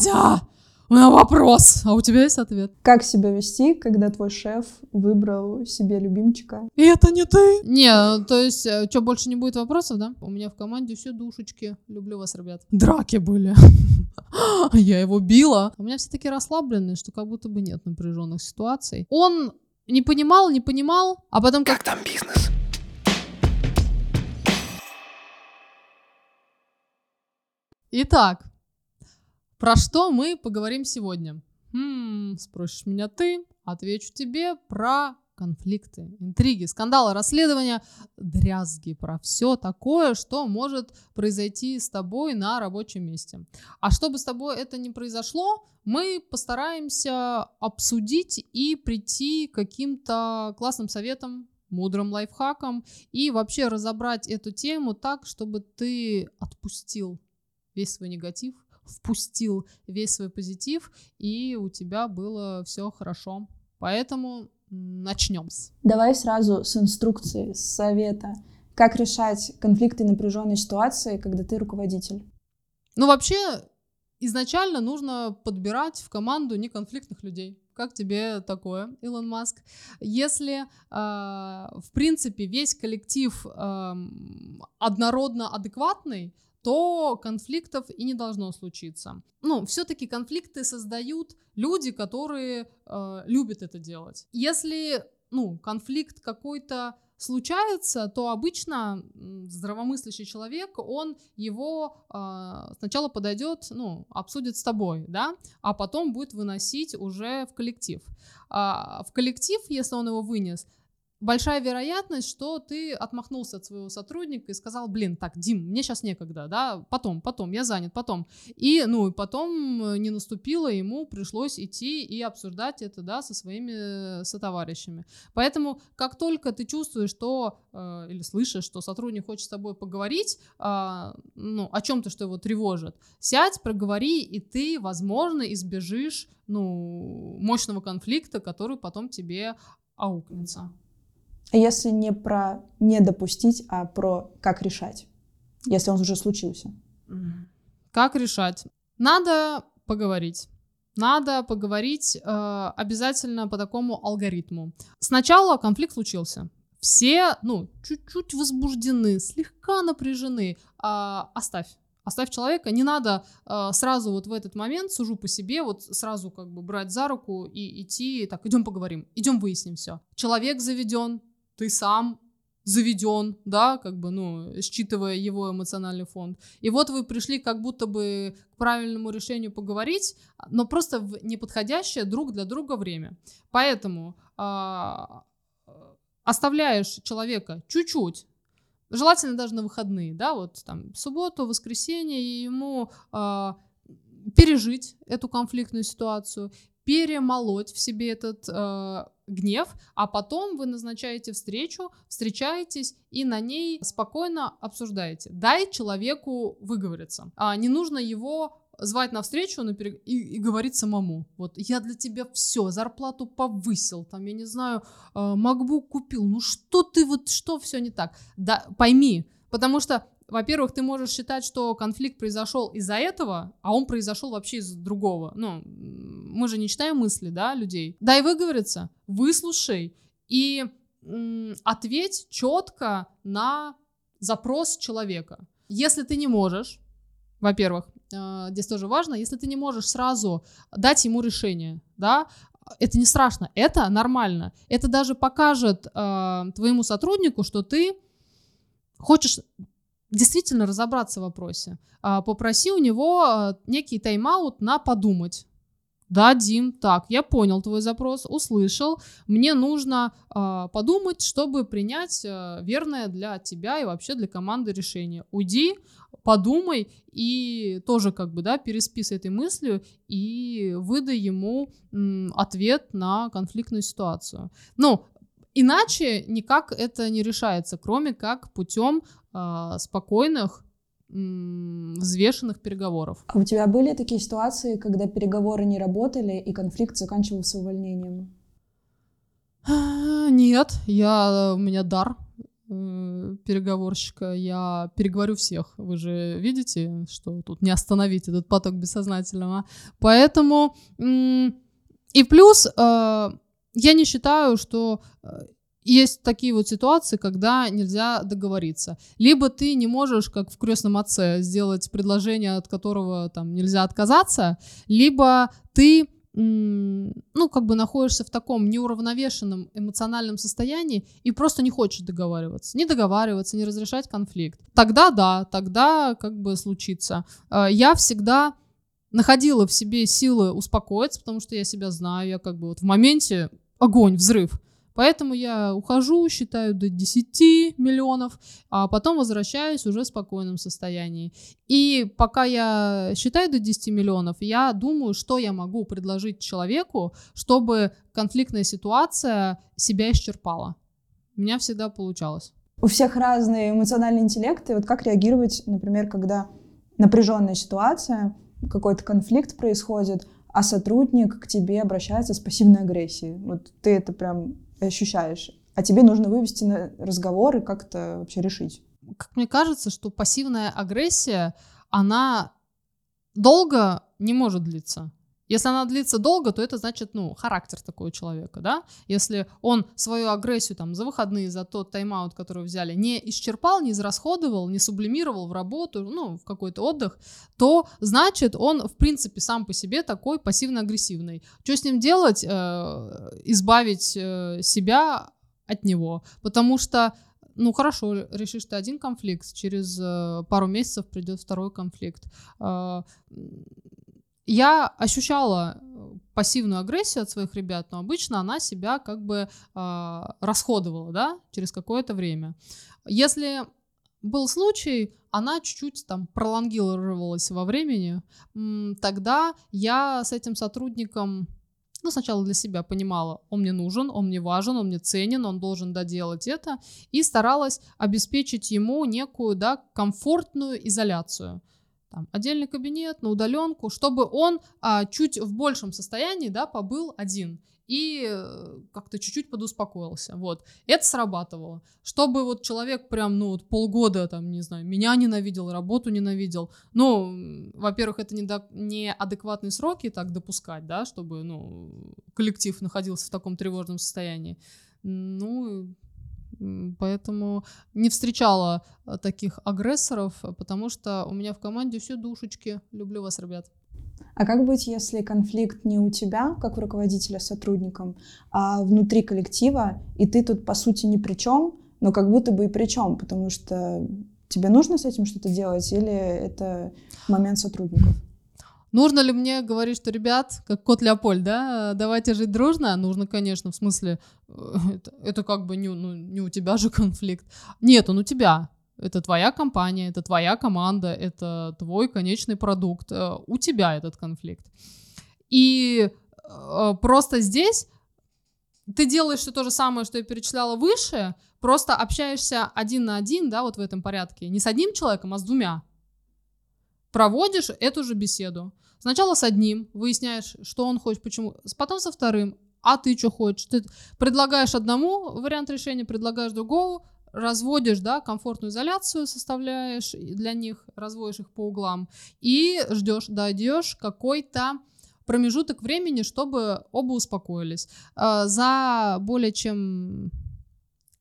Катя, у меня вопрос, а у тебя есть ответ? Как себя вести, когда твой шеф выбрал себе любимчика? И это не ты? Не, то есть, э, что, больше не будет вопросов, да? У меня в команде все душечки. Люблю вас, ребят. Драки были. Я его била. У меня все таки расслабленные, что как будто бы нет напряженных ситуаций. Он не понимал, не понимал, а потом как... Как там бизнес? Итак, про что мы поговорим сегодня? Хм, спросишь меня ты, отвечу тебе про конфликты, интриги, скандалы, расследования, дрязги, про все такое, что может произойти с тобой на рабочем месте. А чтобы с тобой это не произошло, мы постараемся обсудить и прийти к каким-то классным советам, мудрым лайфхаком и вообще разобрать эту тему так, чтобы ты отпустил весь свой негатив, впустил весь свой позитив, и у тебя было все хорошо. Поэтому начнем. Давай сразу с инструкции, с совета. Как решать конфликты и напряженные ситуации, когда ты руководитель? Ну, вообще, изначально нужно подбирать в команду неконфликтных людей. Как тебе такое, Илон Маск? Если, э, в принципе, весь коллектив э, однородно адекватный, то конфликтов и не должно случиться. Ну, все-таки конфликты создают люди, которые э, любят это делать. Если, ну, конфликт какой-то случается, то обычно здравомыслящий человек, он его э, сначала подойдет, ну, обсудит с тобой, да, а потом будет выносить уже в коллектив. А в коллектив, если он его вынес, большая вероятность, что ты отмахнулся от своего сотрудника и сказал, блин, так, Дим, мне сейчас некогда, да, потом, потом, я занят, потом. И, ну, и потом э, не наступило, ему пришлось идти и обсуждать это, да, со своими сотоварищами. Поэтому, как только ты чувствуешь, что, э, или слышишь, что сотрудник хочет с тобой поговорить, э, ну, о чем-то, что его тревожит, сядь, проговори, и ты, возможно, избежишь, ну, мощного конфликта, который потом тебе аукнется. Если не про не допустить, а про как решать, если он уже случился. Как решать? Надо поговорить. Надо поговорить э, обязательно по такому алгоритму. Сначала конфликт случился. Все, ну, чуть-чуть возбуждены, слегка напряжены. Э, оставь. Оставь человека, не надо э, сразу вот в этот момент, сужу по себе, вот сразу как бы брать за руку и идти, так, идем поговорим, идем выясним все. Человек заведен, ты сам заведен, да, как бы, ну, считывая его эмоциональный фонд. И вот вы пришли как будто бы к правильному решению поговорить, но просто в неподходящее друг для друга время. Поэтому а, оставляешь человека чуть-чуть, желательно даже на выходные, да, вот там субботу, воскресенье, и ему а, пережить эту конфликтную ситуацию, перемолоть в себе этот э, гнев, а потом вы назначаете встречу, встречаетесь и на ней спокойно обсуждаете. Дай человеку выговориться. А не нужно его звать на встречу и, и говорить самому. Вот я для тебя все, зарплату повысил, там, я не знаю, э, MacBook купил. Ну что ты вот, что все не так? Да, пойми, потому что во-первых, ты можешь считать, что конфликт произошел из-за этого, а он произошел вообще из другого. Ну, мы же не читаем мысли, да, людей. Дай выговориться, выслушай и м, ответь четко на запрос человека. Если ты не можешь, во-первых, э, здесь тоже важно, если ты не можешь сразу дать ему решение, да, это не страшно, это нормально. Это даже покажет э, твоему сотруднику, что ты хочешь действительно разобраться в вопросе. А, попроси у него а, некий тайм-аут на подумать. Да, Дим, так, я понял твой запрос, услышал. Мне нужно э, подумать, чтобы принять э, верное для тебя и вообще для команды решение. Уйди, подумай и тоже как бы, да, переспи с этой мыслью и выдай ему м, ответ на конфликтную ситуацию. Ну, иначе никак это не решается, кроме как путем э, спокойных, взвешенных переговоров. А у тебя были такие ситуации, когда переговоры не работали и конфликт заканчивался увольнением? А, нет, я, у меня дар э, переговорщика, я переговорю всех. Вы же видите, что тут не остановить этот поток бессознательного. Поэтому и плюс э, я не считаю, что э, есть такие вот ситуации, когда нельзя договориться. Либо ты не можешь, как в крестном отце, сделать предложение, от которого там нельзя отказаться, либо ты ну, как бы находишься в таком неуравновешенном эмоциональном состоянии и просто не хочешь договариваться. Не договариваться, не разрешать конфликт. Тогда да, тогда как бы случится. А, я всегда находила в себе силы успокоиться, потому что я себя знаю, я как бы вот в моменте огонь, взрыв. Поэтому я ухожу, считаю до 10 миллионов, а потом возвращаюсь уже в спокойном состоянии. И пока я считаю до 10 миллионов, я думаю, что я могу предложить человеку, чтобы конфликтная ситуация себя исчерпала. У меня всегда получалось. У всех разные эмоциональные интеллекты. Вот как реагировать, например, когда напряженная ситуация, какой-то конфликт происходит, а сотрудник к тебе обращается с пассивной агрессией. Вот ты это прям ощущаешь, а тебе нужно вывести на разговор и как-то вообще решить. Как мне кажется, что пассивная агрессия, она долго не может длиться. Если она длится долго, то это значит, ну, характер такого человека, да? Если он свою агрессию там за выходные, за тот тайм-аут, который взяли, не исчерпал, не израсходовал, не сублимировал в работу, ну, в какой-то отдых, то значит, он, в принципе, сам по себе такой пассивно-агрессивный. Что с ним делать? Э, избавить э, себя от него. Потому что ну хорошо, решишь ты один конфликт, через э, пару месяцев придет второй конфликт. Э, я ощущала э, пассивную агрессию от своих ребят, но обычно она себя как бы э, расходовала, да, через какое-то время. Если был случай, она чуть-чуть там пролонгировалась во времени, тогда я с этим сотрудником ну, сначала для себя понимала, он мне нужен, он мне важен, он мне ценен, он должен доделать это, и старалась обеспечить ему некую, да, комфортную изоляцию там, отдельный кабинет, на удаленку, чтобы он а, чуть в большем состоянии, да, побыл один и э, как-то чуть-чуть подуспокоился, вот. Это срабатывало. Чтобы вот человек прям, ну, вот полгода, там, не знаю, меня ненавидел, работу ненавидел, ну, во-первых, это неадекватные сроки так допускать, да, чтобы, ну, коллектив находился в таком тревожном состоянии. Ну, Поэтому не встречала э, таких агрессоров, потому что у меня в команде все душечки. Люблю вас, ребят. А как быть, если конфликт не у тебя, как у руководителя с сотрудником, а внутри коллектива, и ты тут, по сути, ни при чем, но как будто бы и при чем, потому что тебе нужно с этим что-то делать, или это момент сотрудников? Нужно ли мне говорить, что, ребят, как кот Леопольд, да, давайте жить дружно? Нужно, конечно, в смысле, э, это, это как бы не, ну, не у тебя же конфликт. Нет, он у тебя. Это твоя компания, это твоя команда, это твой конечный продукт. Э, у тебя этот конфликт. И э, просто здесь ты делаешь все то же самое, что я перечисляла выше, просто общаешься один на один, да, вот в этом порядке. Не с одним человеком, а с двумя проводишь эту же беседу. Сначала с одним, выясняешь, что он хочет, почему, потом со вторым, а ты что хочешь? Ты предлагаешь одному вариант решения, предлагаешь другого, разводишь, да, комфортную изоляцию составляешь для них, разводишь их по углам и ждешь, дойдешь какой-то промежуток времени, чтобы оба успокоились. А, за более чем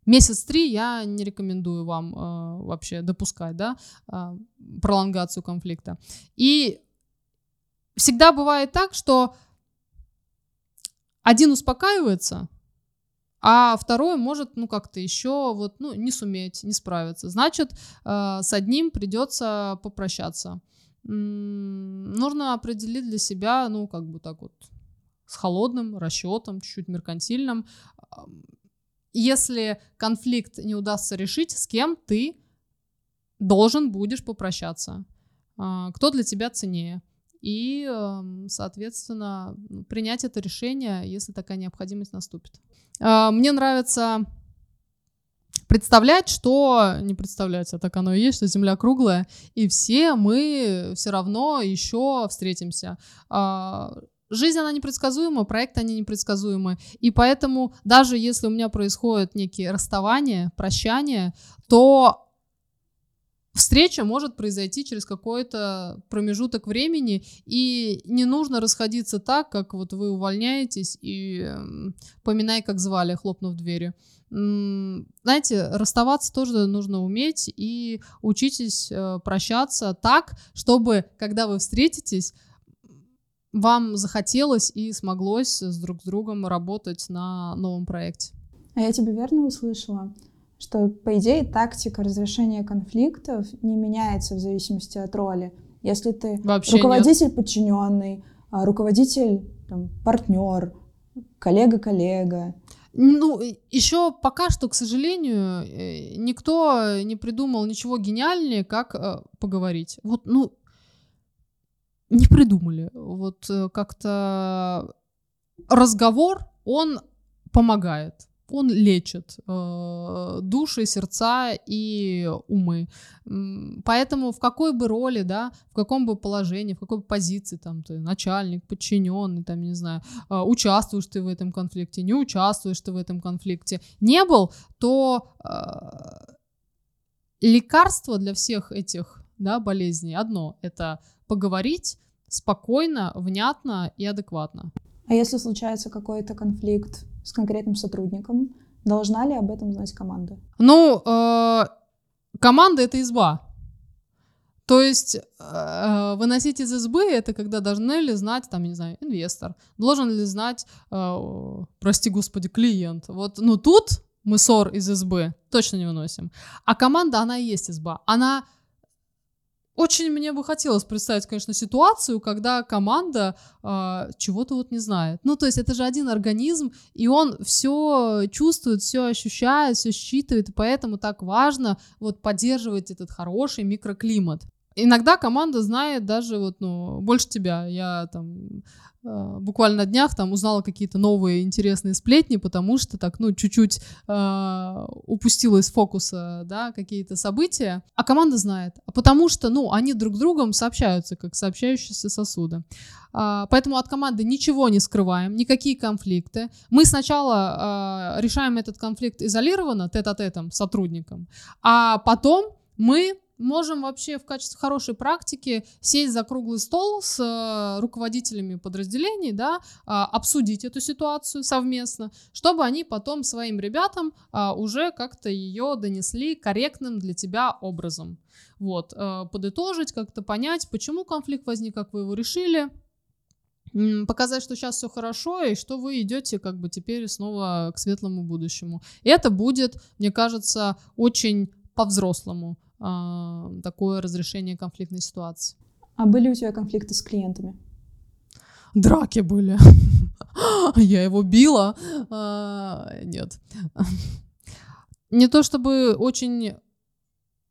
Месяц три я не рекомендую вам э, вообще допускать, да, э, пролонгацию конфликта. И всегда бывает так, что один успокаивается, а второй может, ну, как-то еще вот, ну, не суметь, не справиться. Значит, э, с одним придется попрощаться. Нужно определить для себя, ну, как бы так вот, с холодным расчетом, чуть-чуть меркантильным, если конфликт не удастся решить, с кем ты должен будешь попрощаться, а, кто для тебя ценнее. И, эм, соответственно, принять это решение, если такая необходимость наступит. А, мне нравится представлять, что не представлять, а так оно и есть, что Земля круглая, и все мы все равно еще встретимся. А, жизнь, она непредсказуема, проекты, они непредсказуемы. И поэтому даже если у меня происходят некие расставания, прощания, то встреча может произойти через какой-то промежуток времени, и не нужно расходиться так, как вот вы увольняетесь и э, поминай, как звали, хлопнув дверью. Знаете, расставаться тоже нужно уметь и учитесь э, прощаться так, чтобы, когда вы встретитесь, вам захотелось и смоглось с друг с другом работать на новом проекте. А я тебя верно услышала? Что, по идее, тактика разрешения конфликтов не меняется в зависимости от роли. Если ты Вообще руководитель нет. подчиненный, а руководитель там, партнер, коллега-коллега. Ну, еще пока что, к сожалению, э, никто не придумал ничего гениальнее, как э, поговорить. Вот, ну, не придумали. Вот э, как-то разговор, он помогает. Он лечит э, души, сердца и умы. Поэтому в какой бы роли, да, в каком бы положении, в какой бы позиции, там, ты начальник, подчиненный, там, не знаю, э, участвуешь ты в этом конфликте, не участвуешь ты в этом конфликте, не был, то э, лекарство для всех этих, да, болезней одно — это поговорить спокойно, внятно и адекватно. А если случается какой-то конфликт с конкретным сотрудником, должна ли об этом знать команда? Ну, э, команда это изба. То есть э, выносить из избы это когда должны ли знать, там, не знаю, инвестор, должен ли знать, э, прости господи, клиент. Вот, ну тут мы ссор из избы точно не выносим. А команда, она и есть изба. Она очень мне бы хотелось представить, конечно, ситуацию, когда команда э, чего-то вот не знает. Ну, то есть это же один организм, и он все чувствует, все ощущает, все считывает, и поэтому так важно вот поддерживать этот хороший микроклимат. Иногда команда знает даже вот, ну, больше тебя. Я там э, буквально на днях там узнала какие-то новые интересные сплетни, потому что так, ну, чуть-чуть э, упустила из фокуса, да, какие-то события. А команда знает. А потому что, ну, они друг с другом сообщаются, как сообщающиеся сосуды. Поэтому от команды ничего не скрываем, никакие конфликты. Мы сначала uh, решаем этот конфликт изолированно, тет-а-тетом, сотрудником, а потом мы можем вообще в качестве хорошей практики сесть за круглый стол с э, руководителями подразделений, да, э, обсудить эту ситуацию совместно, чтобы они потом своим ребятам э, уже как-то ее донесли корректным для тебя образом. Вот, э, подытожить, как-то понять, почему конфликт возник, как вы его решили, показать, что сейчас все хорошо, и что вы идете как бы теперь снова к светлому будущему. И это будет, мне кажется, очень по-взрослому а, такое разрешение конфликтной ситуации. А были у тебя конфликты с клиентами? Драки были. Я его била. А, нет. Не то чтобы очень...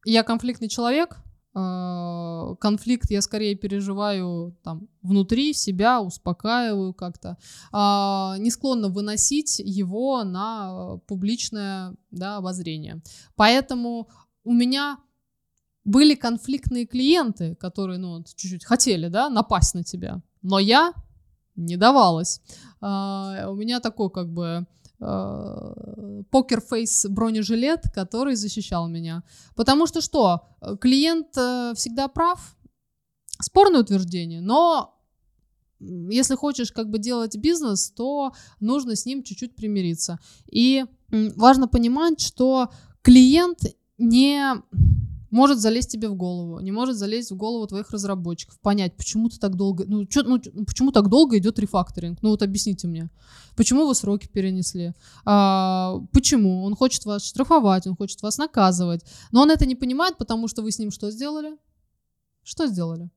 Я конфликтный человек. А, конфликт я скорее переживаю там внутри себя, успокаиваю как-то. Не склонна выносить его на публичное да, обозрение. Поэтому у меня были конфликтные клиенты, которые, ну, чуть-чуть хотели, да, напасть на тебя. Но я не давалась. Uh, у меня такой, как бы, покер-фейс uh, бронежилет, который защищал меня. Потому что что? Клиент uh, всегда прав. Спорное утверждение, но если хочешь как бы делать бизнес, то нужно с ним чуть-чуть примириться. И важно понимать, что клиент не может залезть тебе в голову, не может залезть в голову твоих разработчиков, понять, почему ты так долго, ну, чё, ну, ну почему так долго идет рефакторинг, ну вот объясните мне, почему вы сроки перенесли, а, почему, он хочет вас штрафовать, он хочет вас наказывать, но он это не понимает, потому что вы с ним что сделали? Что сделали?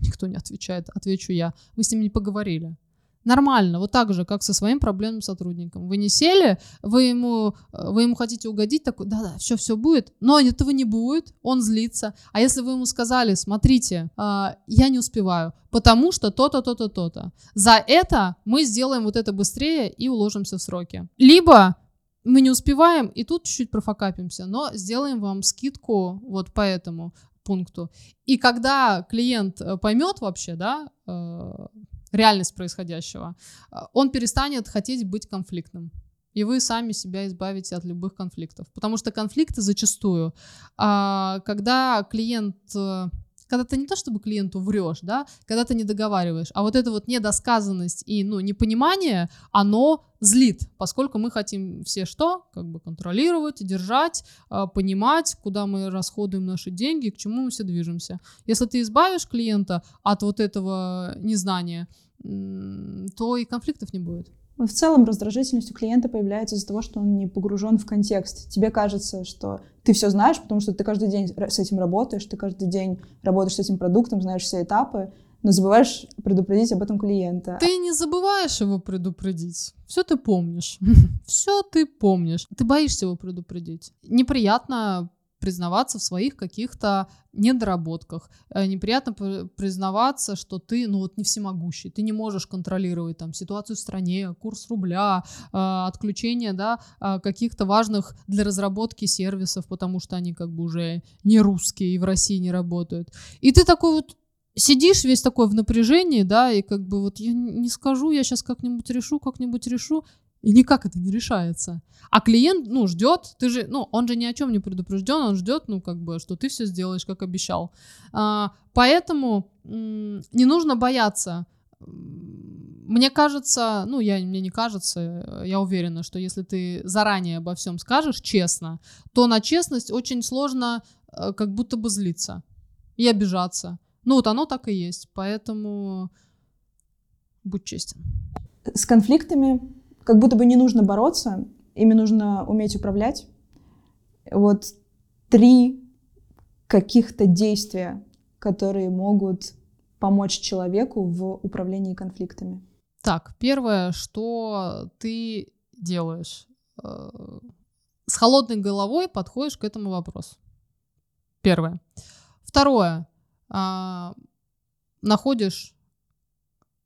Никто не отвечает, отвечу я, вы с ним не поговорили. Нормально, вот так же, как со своим проблемным сотрудником. Вы не сели, вы ему, э, вы ему хотите угодить, такой, да-да, все, все будет, но этого не будет, он злится. А если вы ему сказали, смотрите, э, я не успеваю, потому что то-то, то-то, то-то. За это мы сделаем вот это быстрее и уложимся в сроки. Либо мы не успеваем и тут чуть-чуть профокапимся, но сделаем вам скидку вот по этому пункту. И когда клиент э, поймет вообще, да, э, реальность происходящего, а, он перестанет хотеть быть конфликтным. И вы сами себя избавите от любых конфликтов. Потому что конфликты зачастую, а, когда клиент э, когда ты не то чтобы клиенту врешь, да, когда ты не договариваешь, а вот эта вот недосказанность и, ну, непонимание, оно злит, поскольку мы хотим все что? Как бы контролировать, держать, а, понимать, куда мы расходуем наши деньги, к чему мы все движемся. Если ты избавишь клиента от вот этого незнания, то и конфликтов не будет. В целом раздражительность у клиента появляется из-за того, что он не погружен в контекст. Тебе кажется, что ты все знаешь, потому что ты каждый день с этим работаешь, ты каждый день работаешь с этим продуктом, знаешь все этапы, но забываешь предупредить об этом клиента. Ты не забываешь его предупредить. Все ты помнишь. Все ты помнишь. Ты боишься его предупредить. Неприятно признаваться в своих каких-то недоработках. Э, неприятно признаваться, что ты, ну вот, не всемогущий. Ты не можешь контролировать там ситуацию в стране, курс рубля, э, отключение, да, э, каких-то важных для разработки сервисов, потому что они как бы уже не русские и в России не работают. И ты такой вот сидишь весь такой в напряжении, да, и как бы вот я не скажу, я сейчас как-нибудь решу, как-нибудь решу, и никак это не решается. А клиент, ну, ждет, ты же, ну, он же ни о чем не предупрежден, он ждет, ну, как бы, что ты все сделаешь, как обещал. А, поэтому не нужно бояться. Мне кажется, ну, я, мне не кажется, я уверена, что если ты заранее обо всем скажешь честно, то на честность очень сложно э, как будто бы злиться и обижаться. Ну, вот оно так и есть, поэтому будь честен. С конфликтами как будто бы не нужно бороться, ими нужно уметь управлять. Вот три каких-то действия, которые могут помочь человеку в управлении конфликтами. Так, первое, что ты делаешь? Э, с холодной головой подходишь к этому вопросу. Первое. Второе. А, находишь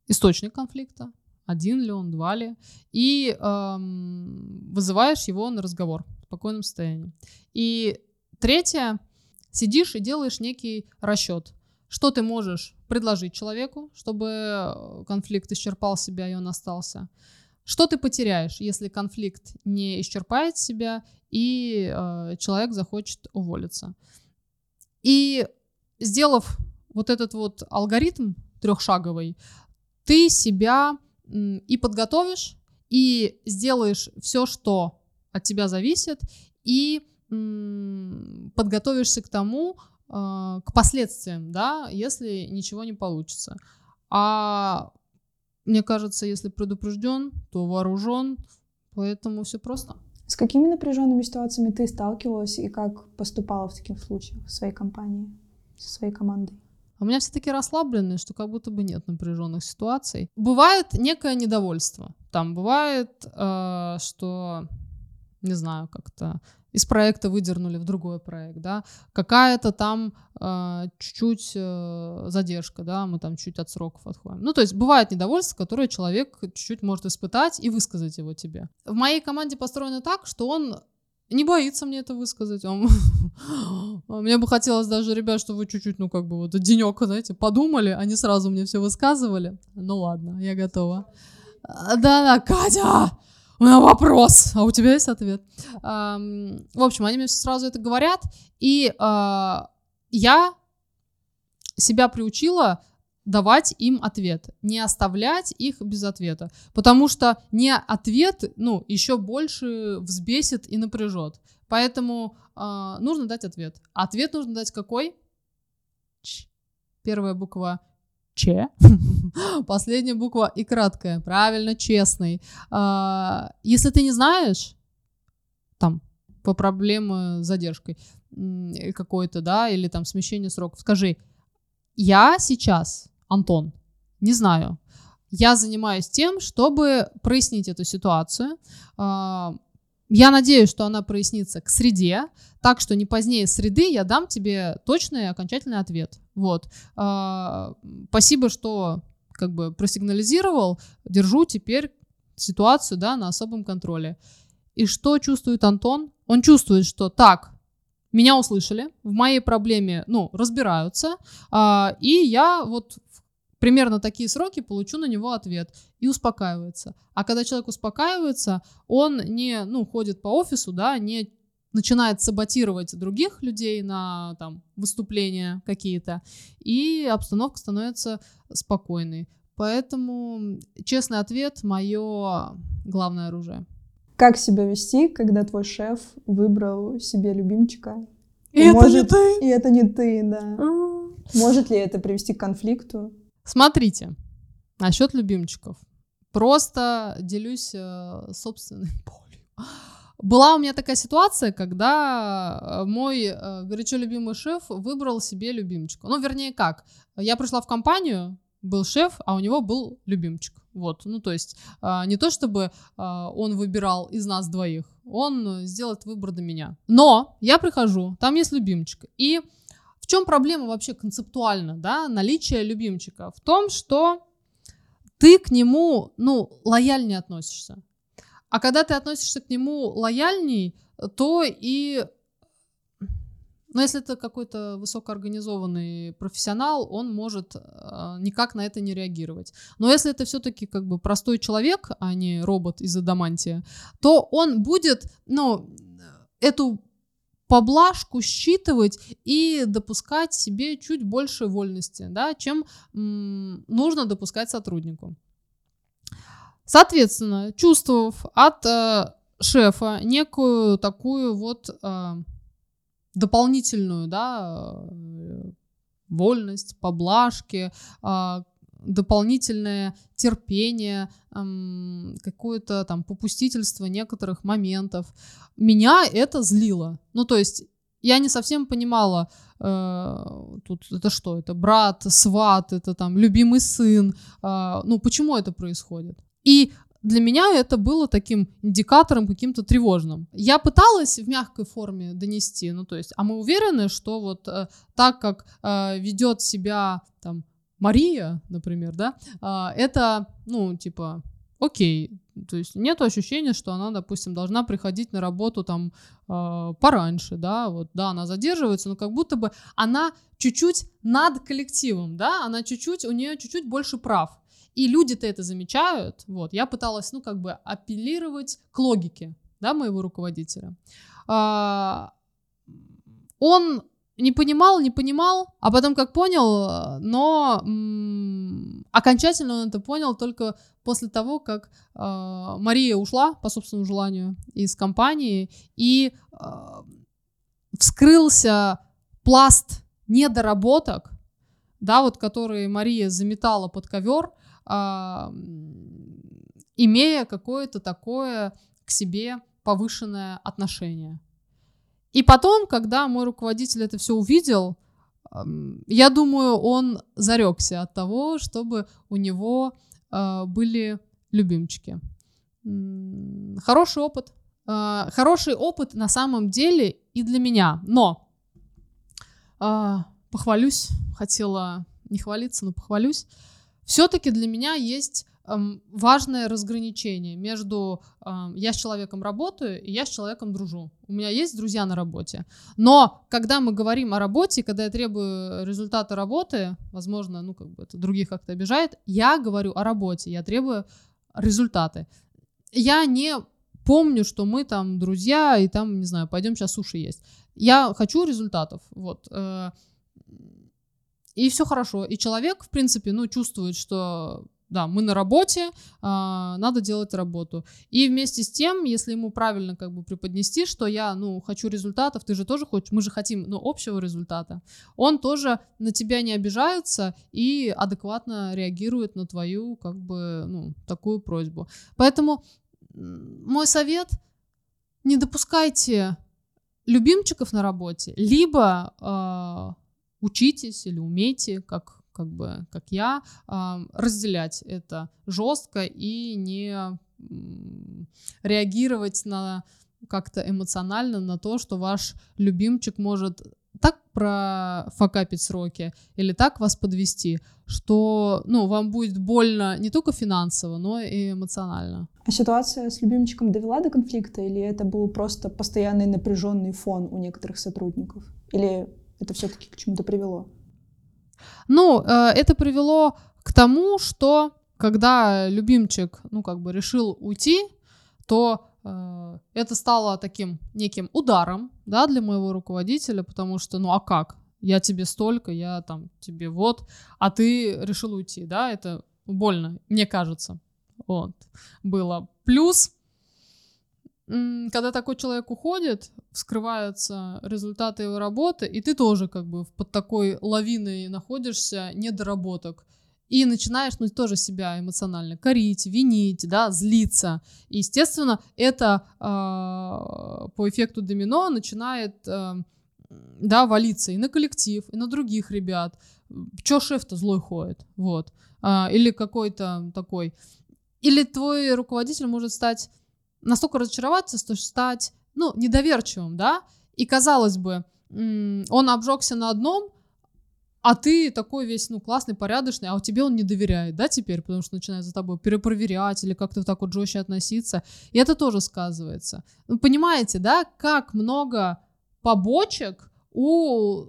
источник конфликта, один ли он, два ли, и эм, вызываешь его на разговор в спокойном состоянии. И третье, сидишь и делаешь некий расчет, что ты можешь предложить человеку, чтобы конфликт исчерпал себя и он остался. Что ты потеряешь, если конфликт не исчерпает себя и э, человек захочет уволиться? И сделав вот этот вот алгоритм трехшаговый, ты себя и подготовишь, и сделаешь все, что от тебя зависит, и подготовишься к тому, а, к последствиям, да, если ничего не получится. А мне кажется, если предупрежден, то вооружен, поэтому все просто. С какими напряженными ситуациями ты сталкивалась и как поступала в таких случаях в своей компании, со своей командой? А у меня все таки расслабленные, что как будто бы нет напряженных ситуаций. Бывает некое недовольство. Там бывает, э, что, не знаю, как-то из проекта выдернули в другой проект, да, какая-то там э, чуть-чуть э, задержка, да, мы там чуть от сроков отходим. Ну, то есть бывает недовольство, которое человек чуть-чуть может испытать и высказать его тебе. В моей команде построено так, что он не боится мне это высказать. Он... мне бы хотелось даже, ребят, чтобы вы чуть-чуть, ну, как бы вот денек, знаете, подумали, а не сразу мне все высказывали. Ну ладно, я готова. Да-да, Катя, у меня вопрос, а у тебя есть ответ? В общем, они мне сразу это говорят, и а, я себя приучила давать им ответ, не оставлять их без ответа, потому что не ответ, ну, еще больше взбесит и напряжет. Поэтому э, нужно дать ответ. ответ нужно дать какой? Ч. Первая буква Ч. Последняя буква и краткая. Правильно, честный. Э, если ты не знаешь, там, по проблеме с задержкой какой-то, да, или там смещение сроков, скажи, я сейчас Антон, не знаю. Я занимаюсь тем, чтобы прояснить эту ситуацию. А, я надеюсь, что она прояснится к среде, так что не позднее среды я дам тебе точный окончательный ответ. Вот. А, спасибо, что как бы просигнализировал. Держу теперь ситуацию да, на особом контроле. И что чувствует Антон? Он чувствует, что так, меня услышали, в моей проблеме, ну, разбираются, а, и я вот примерно такие сроки, получу на него ответ и успокаивается. А когда человек успокаивается, он не, ну, ходит по офису, да, не начинает саботировать других людей на там, выступления какие-то, и обстановка становится спокойной. Поэтому честный ответ — мое главное оружие. Как себя вести, когда твой шеф выбрал себе любимчика? И, и может, это не ты. И это не ты, да. Может ли это привести к конфликту? Смотрите, насчет любимчиков. Просто делюсь э, собственной болью. Была у меня такая ситуация, когда э, мой э, горячо любимый шеф выбрал себе любимчика. Ну, вернее, как? Я пришла в компанию, был шеф, а у него был любимчик. Вот, ну то есть э, не то чтобы э, он выбирал из нас двоих, он сделает выбор до меня. Но я прихожу, там есть любимчик. И в чем проблема вообще концептуально, да, наличие любимчика? В том, что ты к нему, ну, лояльнее относишься. А когда ты относишься к нему лояльней, то и но если это какой-то высокоорганизованный профессионал, он может э, никак на это не реагировать. Но если это все-таки как бы простой человек, а не робот из адамантия, то он будет, ну, эту поблажку считывать и допускать себе чуть больше вольности, да, чем нужно допускать сотруднику. Соответственно, чувствовав от э, шефа некую такую вот э, дополнительную, да, э, вольность, поблажки, а, дополнительное терпение, какое-то там попустительство некоторых моментов. Меня это злило. Ну, то есть я не совсем понимала, э, тут это что, это брат, сват, это там любимый сын, э, ну почему это происходит? И для меня это было таким индикатором каким-то тревожным. Я пыталась в мягкой форме донести, ну то есть, а мы уверены, что вот э, так как э, ведет себя там Мария, например, да, э, это, ну типа, окей, то есть нет ощущения, что она, допустим, должна приходить на работу там э, пораньше, да, вот, да, она задерживается, но как будто бы она чуть-чуть над коллективом, да, она чуть-чуть, у нее чуть-чуть больше прав. И люди-то это замечают. Вот, я пыталась, ну, как бы апеллировать к логике, да, моего руководителя. А, он не понимал, не понимал, а потом как понял, но м- окончательно он это понял только после того, как э, Мария ушла по собственному желанию из компании и э, вскрылся пласт недоработок, да, вот которые Мария заметала под ковер, имея какое-то такое к себе повышенное отношение. И потом, когда мой руководитель это все увидел, я думаю, он зарекся от того, чтобы у него э, были любимчики. Хороший опыт. Э, хороший опыт на самом деле и для меня. Но похвалюсь, хотела не хвалиться, но похвалюсь все-таки для меня есть эм, важное разграничение между эм, я с человеком работаю и я с человеком дружу. У меня есть друзья на работе. Но когда мы говорим о работе, когда я требую результата работы, возможно, ну как бы это других как-то обижает, я говорю о работе, я требую результаты. Я не помню, что мы там друзья и там, не знаю, пойдем сейчас суши есть. Я хочу результатов. Вот. Э, и все хорошо. И человек, в принципе, ну, чувствует, что да, мы на работе, а, надо делать работу. И вместе с тем, если ему правильно как бы преподнести, что я, ну, хочу результатов, ты же тоже хочешь, мы же хотим, ну, общего результата, он тоже на тебя не обижается и адекватно реагирует на твою, как бы, ну, такую просьбу. Поэтому мой совет, не допускайте любимчиков на работе, либо э, учитесь или умейте, как, как бы, как я, разделять это жестко и не реагировать на как-то эмоционально на то, что ваш любимчик может так профокапить сроки или так вас подвести, что ну, вам будет больно не только финансово, но и эмоционально. А ситуация с любимчиком довела до конфликта или это был просто постоянный напряженный фон у некоторых сотрудников? Или это все-таки к чему-то привело? Ну, э, это привело К тому, что когда любимчик, ну, как бы решил уйти, то э, это стало таким неким ударом, да, для моего руководителя, потому что, ну, а как? Я тебе столько, я там тебе вот, а ты решил уйти, да, это больно, мне кажется, вот, было. Плюс, когда такой человек уходит, вскрываются результаты его работы, и ты тоже как бы под такой лавиной находишься недоработок. И начинаешь, ну, тоже себя эмоционально корить, винить, да, злиться. И, естественно, это э, по эффекту домино начинает, э, да, валиться и на коллектив, и на других ребят. Чё шеф-то злой ходит, вот. Э, или какой-то такой... Или твой руководитель может стать настолько разочароваться, что стать, ну, недоверчивым, да, и казалось бы, он обжегся на одном, а ты такой весь, ну, классный, порядочный, а тебе он не доверяет, да, теперь, потому что начинает за тобой перепроверять или как-то так вот жестче относиться, и это тоже сказывается. Ну, понимаете, да, как много побочек у,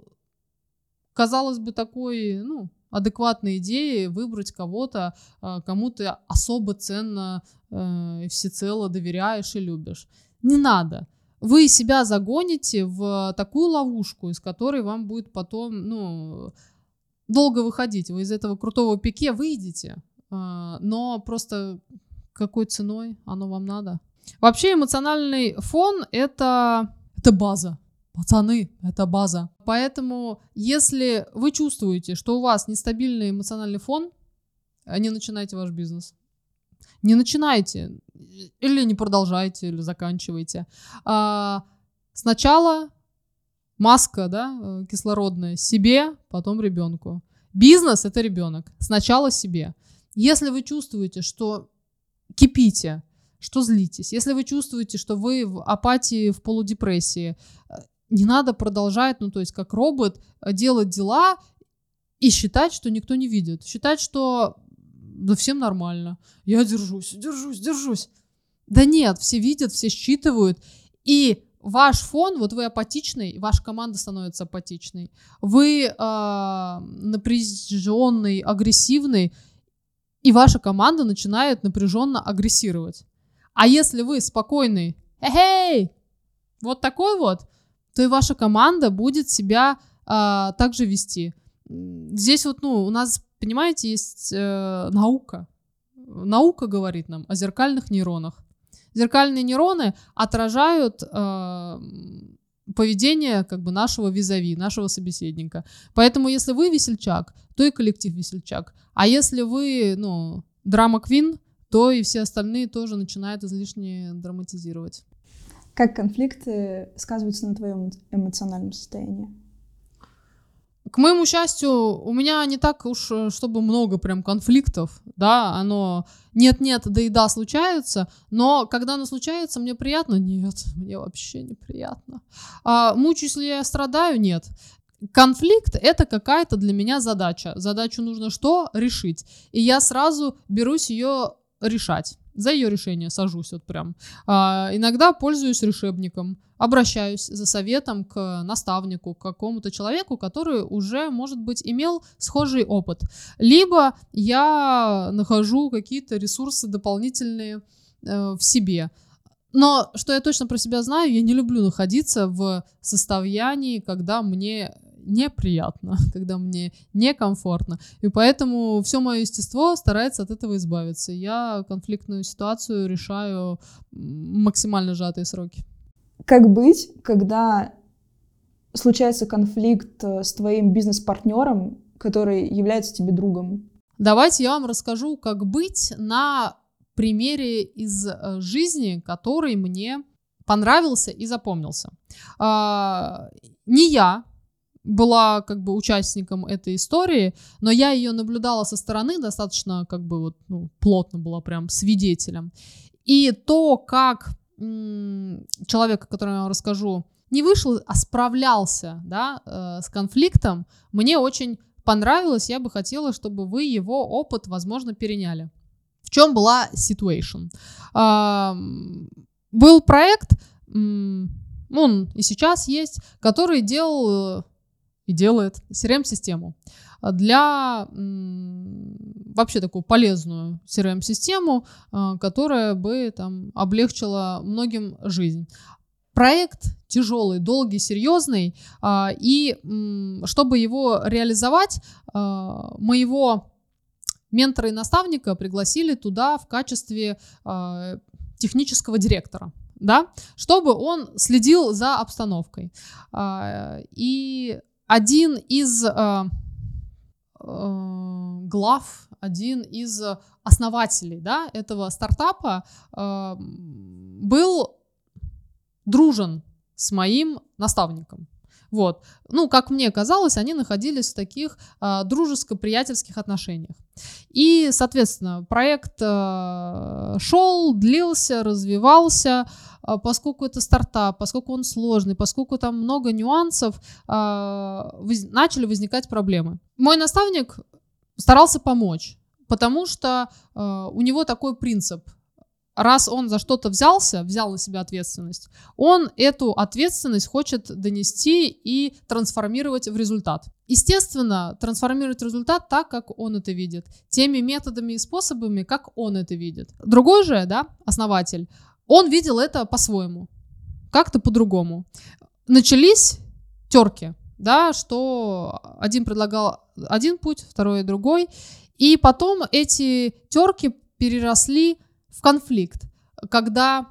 казалось бы, такой, ну, адекватной идеи выбрать кого-то, а, кому ты особо ценно э, и всецело доверяешь и любишь. Не надо. Вы себя загоните в такую ловушку, из которой вам будет потом, ну, долго выходить. Вы из этого крутого пике выйдете, а, но просто какой ценой оно вам надо? Вообще эмоциональный фон это, это база. Пацаны, это база. Поэтому, если вы чувствуете, что у вас нестабильный эмоциональный фон, не начинайте ваш бизнес. Не начинайте. Или не продолжайте, или заканчивайте. А, сначала маска, да, э, кислородная себе, потом ребенку. Бизнес это ребенок. Сначала себе. Если вы чувствуете, что кипите, что злитесь, если вы чувствуете, что вы в апатии, в полудепрессии, э, не надо продолжать, ну то есть как робот, э, делать дела и считать, что никто не видит. Считать, что да всем нормально. Я держусь, держусь, держусь. Да нет, все видят, все считывают. И ваш фон, вот вы апатичный, ваша команда становится апатичной. Вы э, напряженный, агрессивный, и ваша команда начинает напряженно агрессировать. А если вы спокойный, эй, вот такой вот, то и ваша команда будет себя э, также вести. Здесь вот, ну, у нас, понимаете, есть э, наука. Наука говорит нам о зеркальных нейронах. Зеркальные нейроны отражают э, поведение как бы нашего визави, нашего собеседника. Поэтому если вы весельчак, то и коллектив весельчак. А если вы, ну, драма-квин, то и все остальные тоже начинают излишне драматизировать. Как конфликты сказываются на твоем эмоциональном состоянии? К моему счастью, у меня не так уж, э, чтобы много прям конфликтов, да, оно нет-нет, да и да, случается, но когда оно случается, мне приятно? Нет, мне вообще неприятно. А, мучаюсь ли я, страдаю? Нет. Конфликт — это какая-то для меня задача. Задачу нужно что? Решить. И я сразу берусь ее решать за ее решение сажусь вот прям. А, иногда пользуюсь решебником, обращаюсь за советом к наставнику, к какому-то человеку, который уже, может быть, имел схожий опыт. Либо я нахожу какие-то ресурсы дополнительные э, в себе. Но что я точно про себя знаю, я не люблю находиться в состоянии, когда мне неприятно, когда мне некомфортно. И поэтому все мое естество старается от этого избавиться. Я конфликтную ситуацию решаю максимально сжатые сроки. Как быть, когда случается конфликт э, с твоим бизнес-партнером, который является тебе другом? Давайте я вам расскажу, как быть на примере из э, жизни, который мне понравился и запомнился. А, не я была как бы участником этой истории, но я ее наблюдала со стороны достаточно как бы вот ну, плотно была прям свидетелем. И то, как м- человек, о котором я вам расскажу, не вышел, а справлялся да, э, с конфликтом, мне очень понравилось. Я бы хотела, чтобы вы его опыт, возможно, переняли. В чем была? Э, был проект, он и сейчас есть, который делал и делает CRM-систему для вообще такую полезную CRM-систему, которая бы там облегчила многим жизнь. Проект тяжелый, долгий, серьезный, и чтобы его реализовать, моего ментора и наставника пригласили туда в качестве технического директора да, чтобы он следил за обстановкой. А, и один из а, а, глав, один из основателей да, этого стартапа был дружен с моим наставником. Вот. Ну, как мне казалось, они находились в таких э, дружеско-приятельских отношениях. И, соответственно, проект э, шел, длился, развивался, э, поскольку это стартап, поскольку он сложный, поскольку там много нюансов, воз, начали возникать проблемы. Мой наставник старался помочь, потому что э, у него такой принцип – раз он за что-то взялся, взял на себя ответственность, он эту ответственность хочет донести и трансформировать в результат. Естественно, трансформировать результат так, как он это видит, теми методами и способами, как он это видит. Другой же, да, основатель, он видел это по-своему, как-то по-другому. Начались терки, да, что один предлагал один путь, второй другой, и потом эти терки переросли в конфликт, когда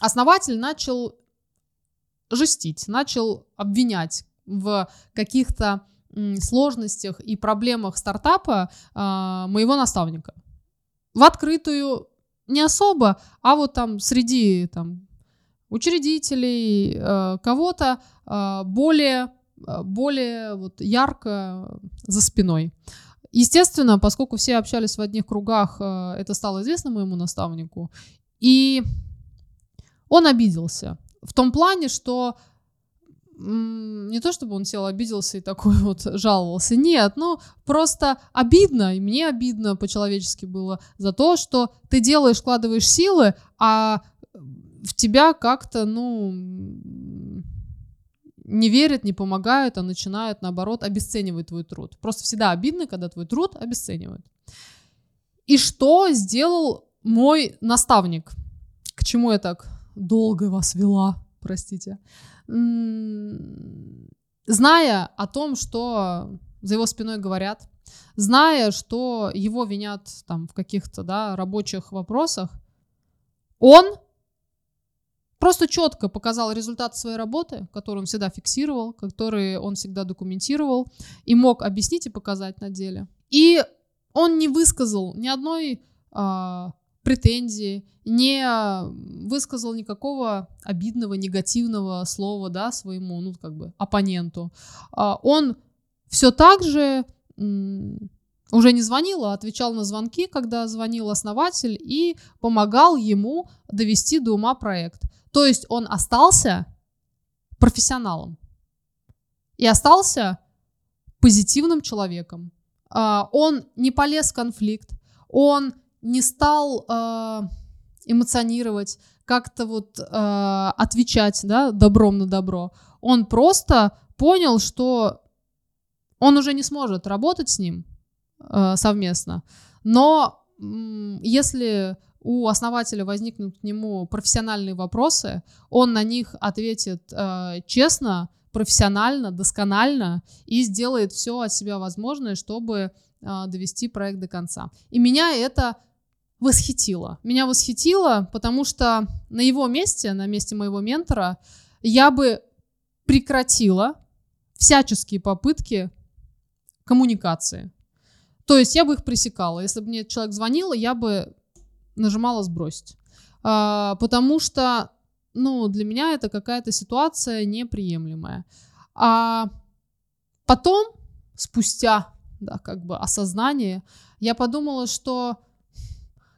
основатель начал жестить, начал обвинять в каких-то сложностях и проблемах стартапа а, моего наставника. В открытую не особо, а вот там среди там, учредителей э, кого-то э, более, более вот ярко за спиной. Естественно, поскольку все общались в одних кругах, э, это стало известно моему наставнику, и он обиделся. В том плане, что не то чтобы он сел, обиделся и такой вот жаловался, нет, ну просто обидно, и мне обидно по-человечески было за то, что ты делаешь, вкладываешь силы, а в тебя как-то, ну, не верят, не помогают, а начинают, наоборот, обесценивать твой труд. Просто всегда обидно, когда твой труд обесценивают. И что сделал мой наставник? К чему я так долго вас вела, простите? Зная о том, что за его спиной говорят, зная, что его винят там в каких-то да, рабочих вопросах, он просто четко показал результат своей работы, который он всегда фиксировал, который он всегда документировал и мог объяснить и показать на деле. И он не высказал ни одной а, претензии, не высказал никакого обидного, негативного слова, да, своему, ну, как бы, оппоненту. А, он все так же уже не звонил, а отвечал на звонки, когда звонил основатель и помогал ему довести до ума проект. То есть он остался профессионалом и остался позитивным человеком. А, он не полез в конфликт, он не стал а, эмоционировать, как-то вот а, отвечать да, добром на добро. Он просто понял, что он уже не сможет работать с ним совместно. Но если у основателя возникнут к нему профессиональные вопросы, он на них ответит э, честно, профессионально, досконально и сделает все от себя возможное, чтобы э, довести проект до конца. И меня это восхитило. Меня восхитило, потому что на его месте, на месте моего ментора, я бы прекратила всяческие попытки коммуникации. То есть я бы их пресекала. Если бы мне человек звонил, я бы нажимала сбросить. А, потому что, ну, для меня это какая-то ситуация неприемлемая. А потом, спустя, да, как бы осознание, я подумала, что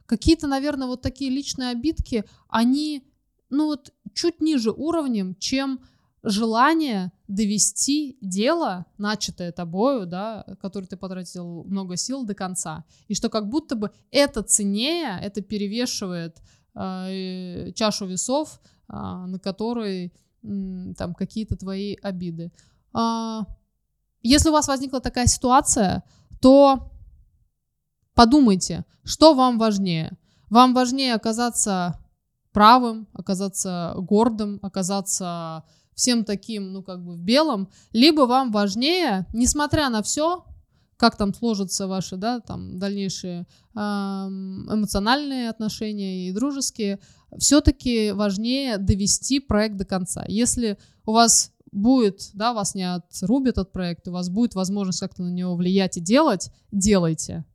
какие-то, наверное, вот такие личные обидки, они, ну, вот чуть ниже уровнем, чем желание довести дело, начатое тобою, да, которое ты потратил много сил до конца. И что как будто бы это ценнее, это перевешивает э, чашу весов, э, на которой э, там какие-то твои обиды. Э, если у вас возникла такая ситуация, то подумайте, что вам важнее. Вам важнее оказаться правым, оказаться гордым, оказаться всем таким, ну, как бы в белом, либо вам важнее, несмотря на все, как там сложатся ваши, да, там дальнейшие эмоциональные отношения и дружеские, все-таки важнее довести проект до конца. Если у вас будет, да, вас не отрубит от проекта, у вас будет возможность как-то на него влиять и делать, делайте.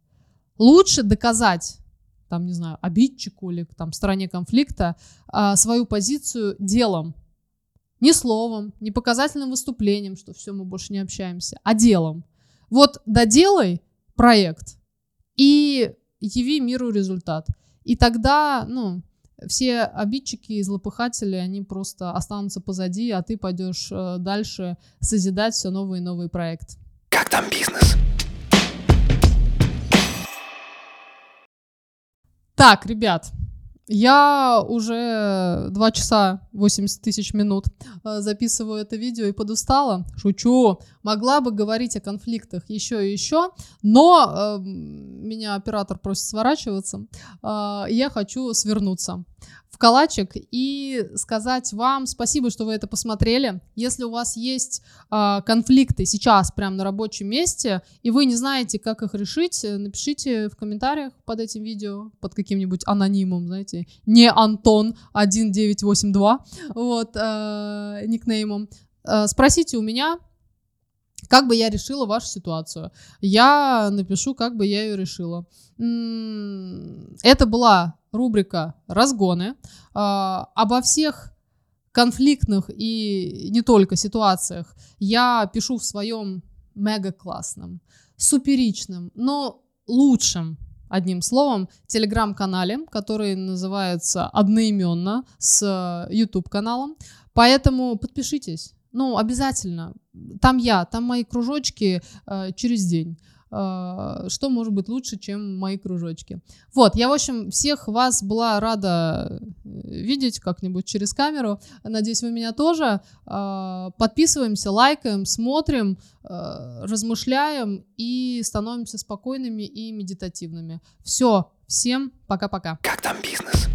Лучше доказать, там, не знаю, обидчику или там стороне конфликта а, свою позицию делом. Не словом, не показательным выступлением, что все, мы больше не общаемся, а делом. Вот доделай проект и яви миру результат. И тогда, ну, все обидчики и злопыхатели, они просто останутся позади, а ты пойдешь э, дальше созидать все новый и новый проект. Как там бизнес? Так, ребят, я уже 2 часа 80 тысяч минут э, записываю это видео и подустала. Шучу. Могла бы говорить о конфликтах еще и еще, но э, меня оператор просит сворачиваться. Э, я хочу свернуться в калачик и сказать вам спасибо, что вы это посмотрели. Если у вас есть э, конфликты сейчас прямо на рабочем месте, и вы не знаете, как их решить, напишите в комментариях под этим видео, под каким-нибудь анонимом, знаете, не Антон 1982, вот, э, никнеймом. Э, спросите у меня, как бы я решила вашу ситуацию. Я напишу, как бы я ее решила. Это была рубрика «Разгоны». А, обо всех конфликтных и не только ситуациях я пишу в своем мега классном, суперичном, но лучшем, одним словом, телеграм-канале, который называется одноименно с YouTube-каналом. Поэтому подпишитесь. Ну, обязательно. Там я, там мои кружочки э, через день. А, что может быть лучше, чем мои кружочки. Вот, я, в общем, всех вас была рада э, видеть как-нибудь через камеру. Надеюсь, вы меня тоже. А, подписываемся, лайкаем, смотрим, размышляем и становимся спокойными и медитативными. Все, всем пока-пока. Как там бизнес?